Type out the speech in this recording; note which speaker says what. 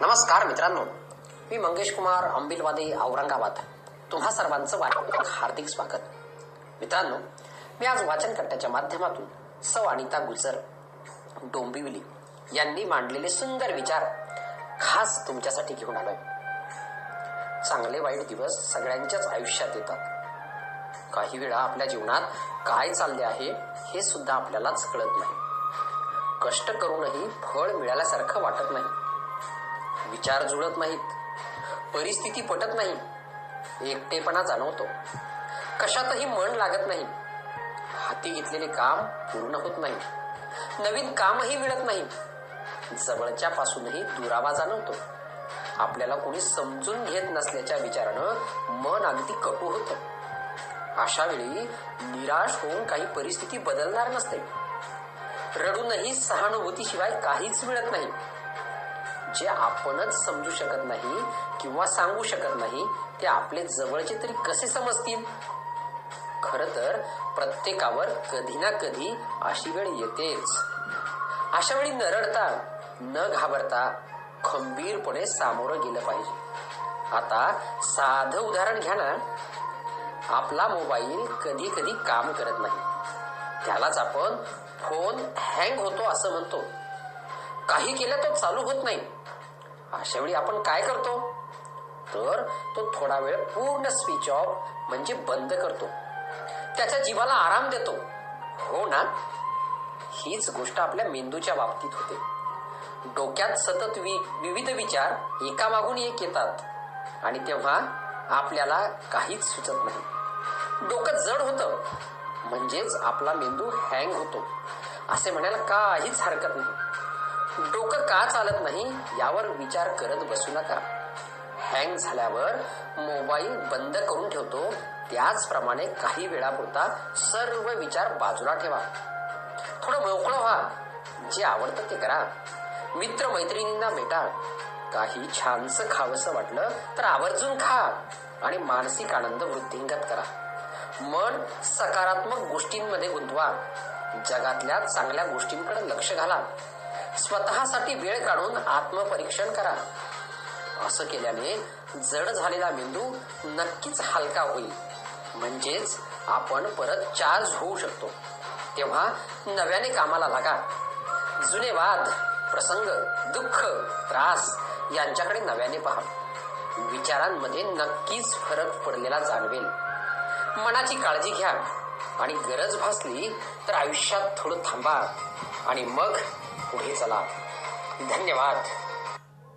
Speaker 1: नमस्कार मित्रांनो मी मंगेश कुमार अंबिलवादी औरंगाबाद. तुम्हा सर्वांचं वाचन हार्दिक स्वागत. मित्रांनो मी आज वाचन कट्ट्याच्या माध्यमातून सौ अनिता गुजर डोंबिवली यांनी मांडलेले सुंदर विचार खास तुमच्यासाठी घेऊन आलोय. चांगले वाईट दिवस सगळ्यांच्याच आयुष्यात येतात. काही वेळा आपल्या जीवनात काय चालले आहे हे सुद्धा आपल्यालाच कळत नाही. कष्ट करूनही फळ मिळाल्यासारखं वाटत नाही. विचार जुळत नाहीत. परिस्थिती पटत नाही. एकटेपणा जाणवतो. कशातही मन लागत नाही. हाती घेतलेले काम पूर्ण होत नाही. नवीन कामही मिळत नाही. जवळच्या पासूनही दुरावा जाणवतो. आपल्याला कोणी समजून घेत नसल्याच्या विचारानं मन अगदी कटू होतं. अशा वेळी निराश होऊन काही परिस्थिती बदलणार नसते. रडूनही सहानुभूतीशिवाय काहीच मिळत नाही. जे आपणच समजू शकत नाही किंवा सांगू शकत नाही ते आपले जवळचे तरी कसे समजतील? खर तर प्रत्येकावर कधी ना कधी अशी वेळ येतेच. अशा वेळी न रडता न घाबरता खंबीरपणे सामोरं गेलं पाहिजे. आता साधं उदाहरण घ्या ना. आपला मोबाईल कधी कधी काम करत नाही. त्यालाच आपण फोन हँग होतो असं म्हणतो. काही केलं तर चालू होत नाही. अशा वेळी आपण काय करतो? तर तो थोडा वेळ पूर्ण स्विच ऑफ म्हणजे बंद करतो. त्याच्या जीवाला आराम देतो. हो ना? हीच गोष्ट आपल्या मेंदूच्या बाबतीत होते. डोक्यात सतत वि विविध विचार एकामागून एक येतात. आणि तेव्हा आपल्याला काहीच सुचत नाही. डोकं जड होतं. म्हणजेच आपला मेंदू हँग होतो. असे म्हणायला काहीच हरकत नाही. डोकं का चालत नाही यावर विचार करत बसू नका. हँग झाल्यावर मोबाईल बंद करून ठेवतो. त्याचप्रमाणे काही वेळापुरता सर्व विचार बाजूला ठेवा. थोडं मोकळं व्हा. जे आवडतं ते करा. मित्र मैत्रिणींना भेटा. काही छानसं खावंसं वाटलं तर आवर्जून खा आणि मानसिक आनंद वृद्धिंगत करा. मन सकारात्मक गोष्टींमध्ये गुंतवा. जगातल्या चांगल्या गोष्टींकडे लक्ष घाला. स्वतःसाठी वेळ काढून आत्मपरीक्षण करा. असं केल्याने जड झालेला मेंदू नक्कीच हलका होईल. म्हणजेच आपण परत चार्ज होऊ शकतो. तेव्हा नव्याने कामाला लागा. जुने वाद प्रसंग दुःख त्रास यांच्याकडे नव्याने पहा. विचारांमध्ये नक्कीच फरक पडलेला जाणवेल. मनाची काळजी घ्या. आणि गरज भासली तर आयुष्यात थोडं थांबा. आणि मग पुढे चला. धन्यवाद.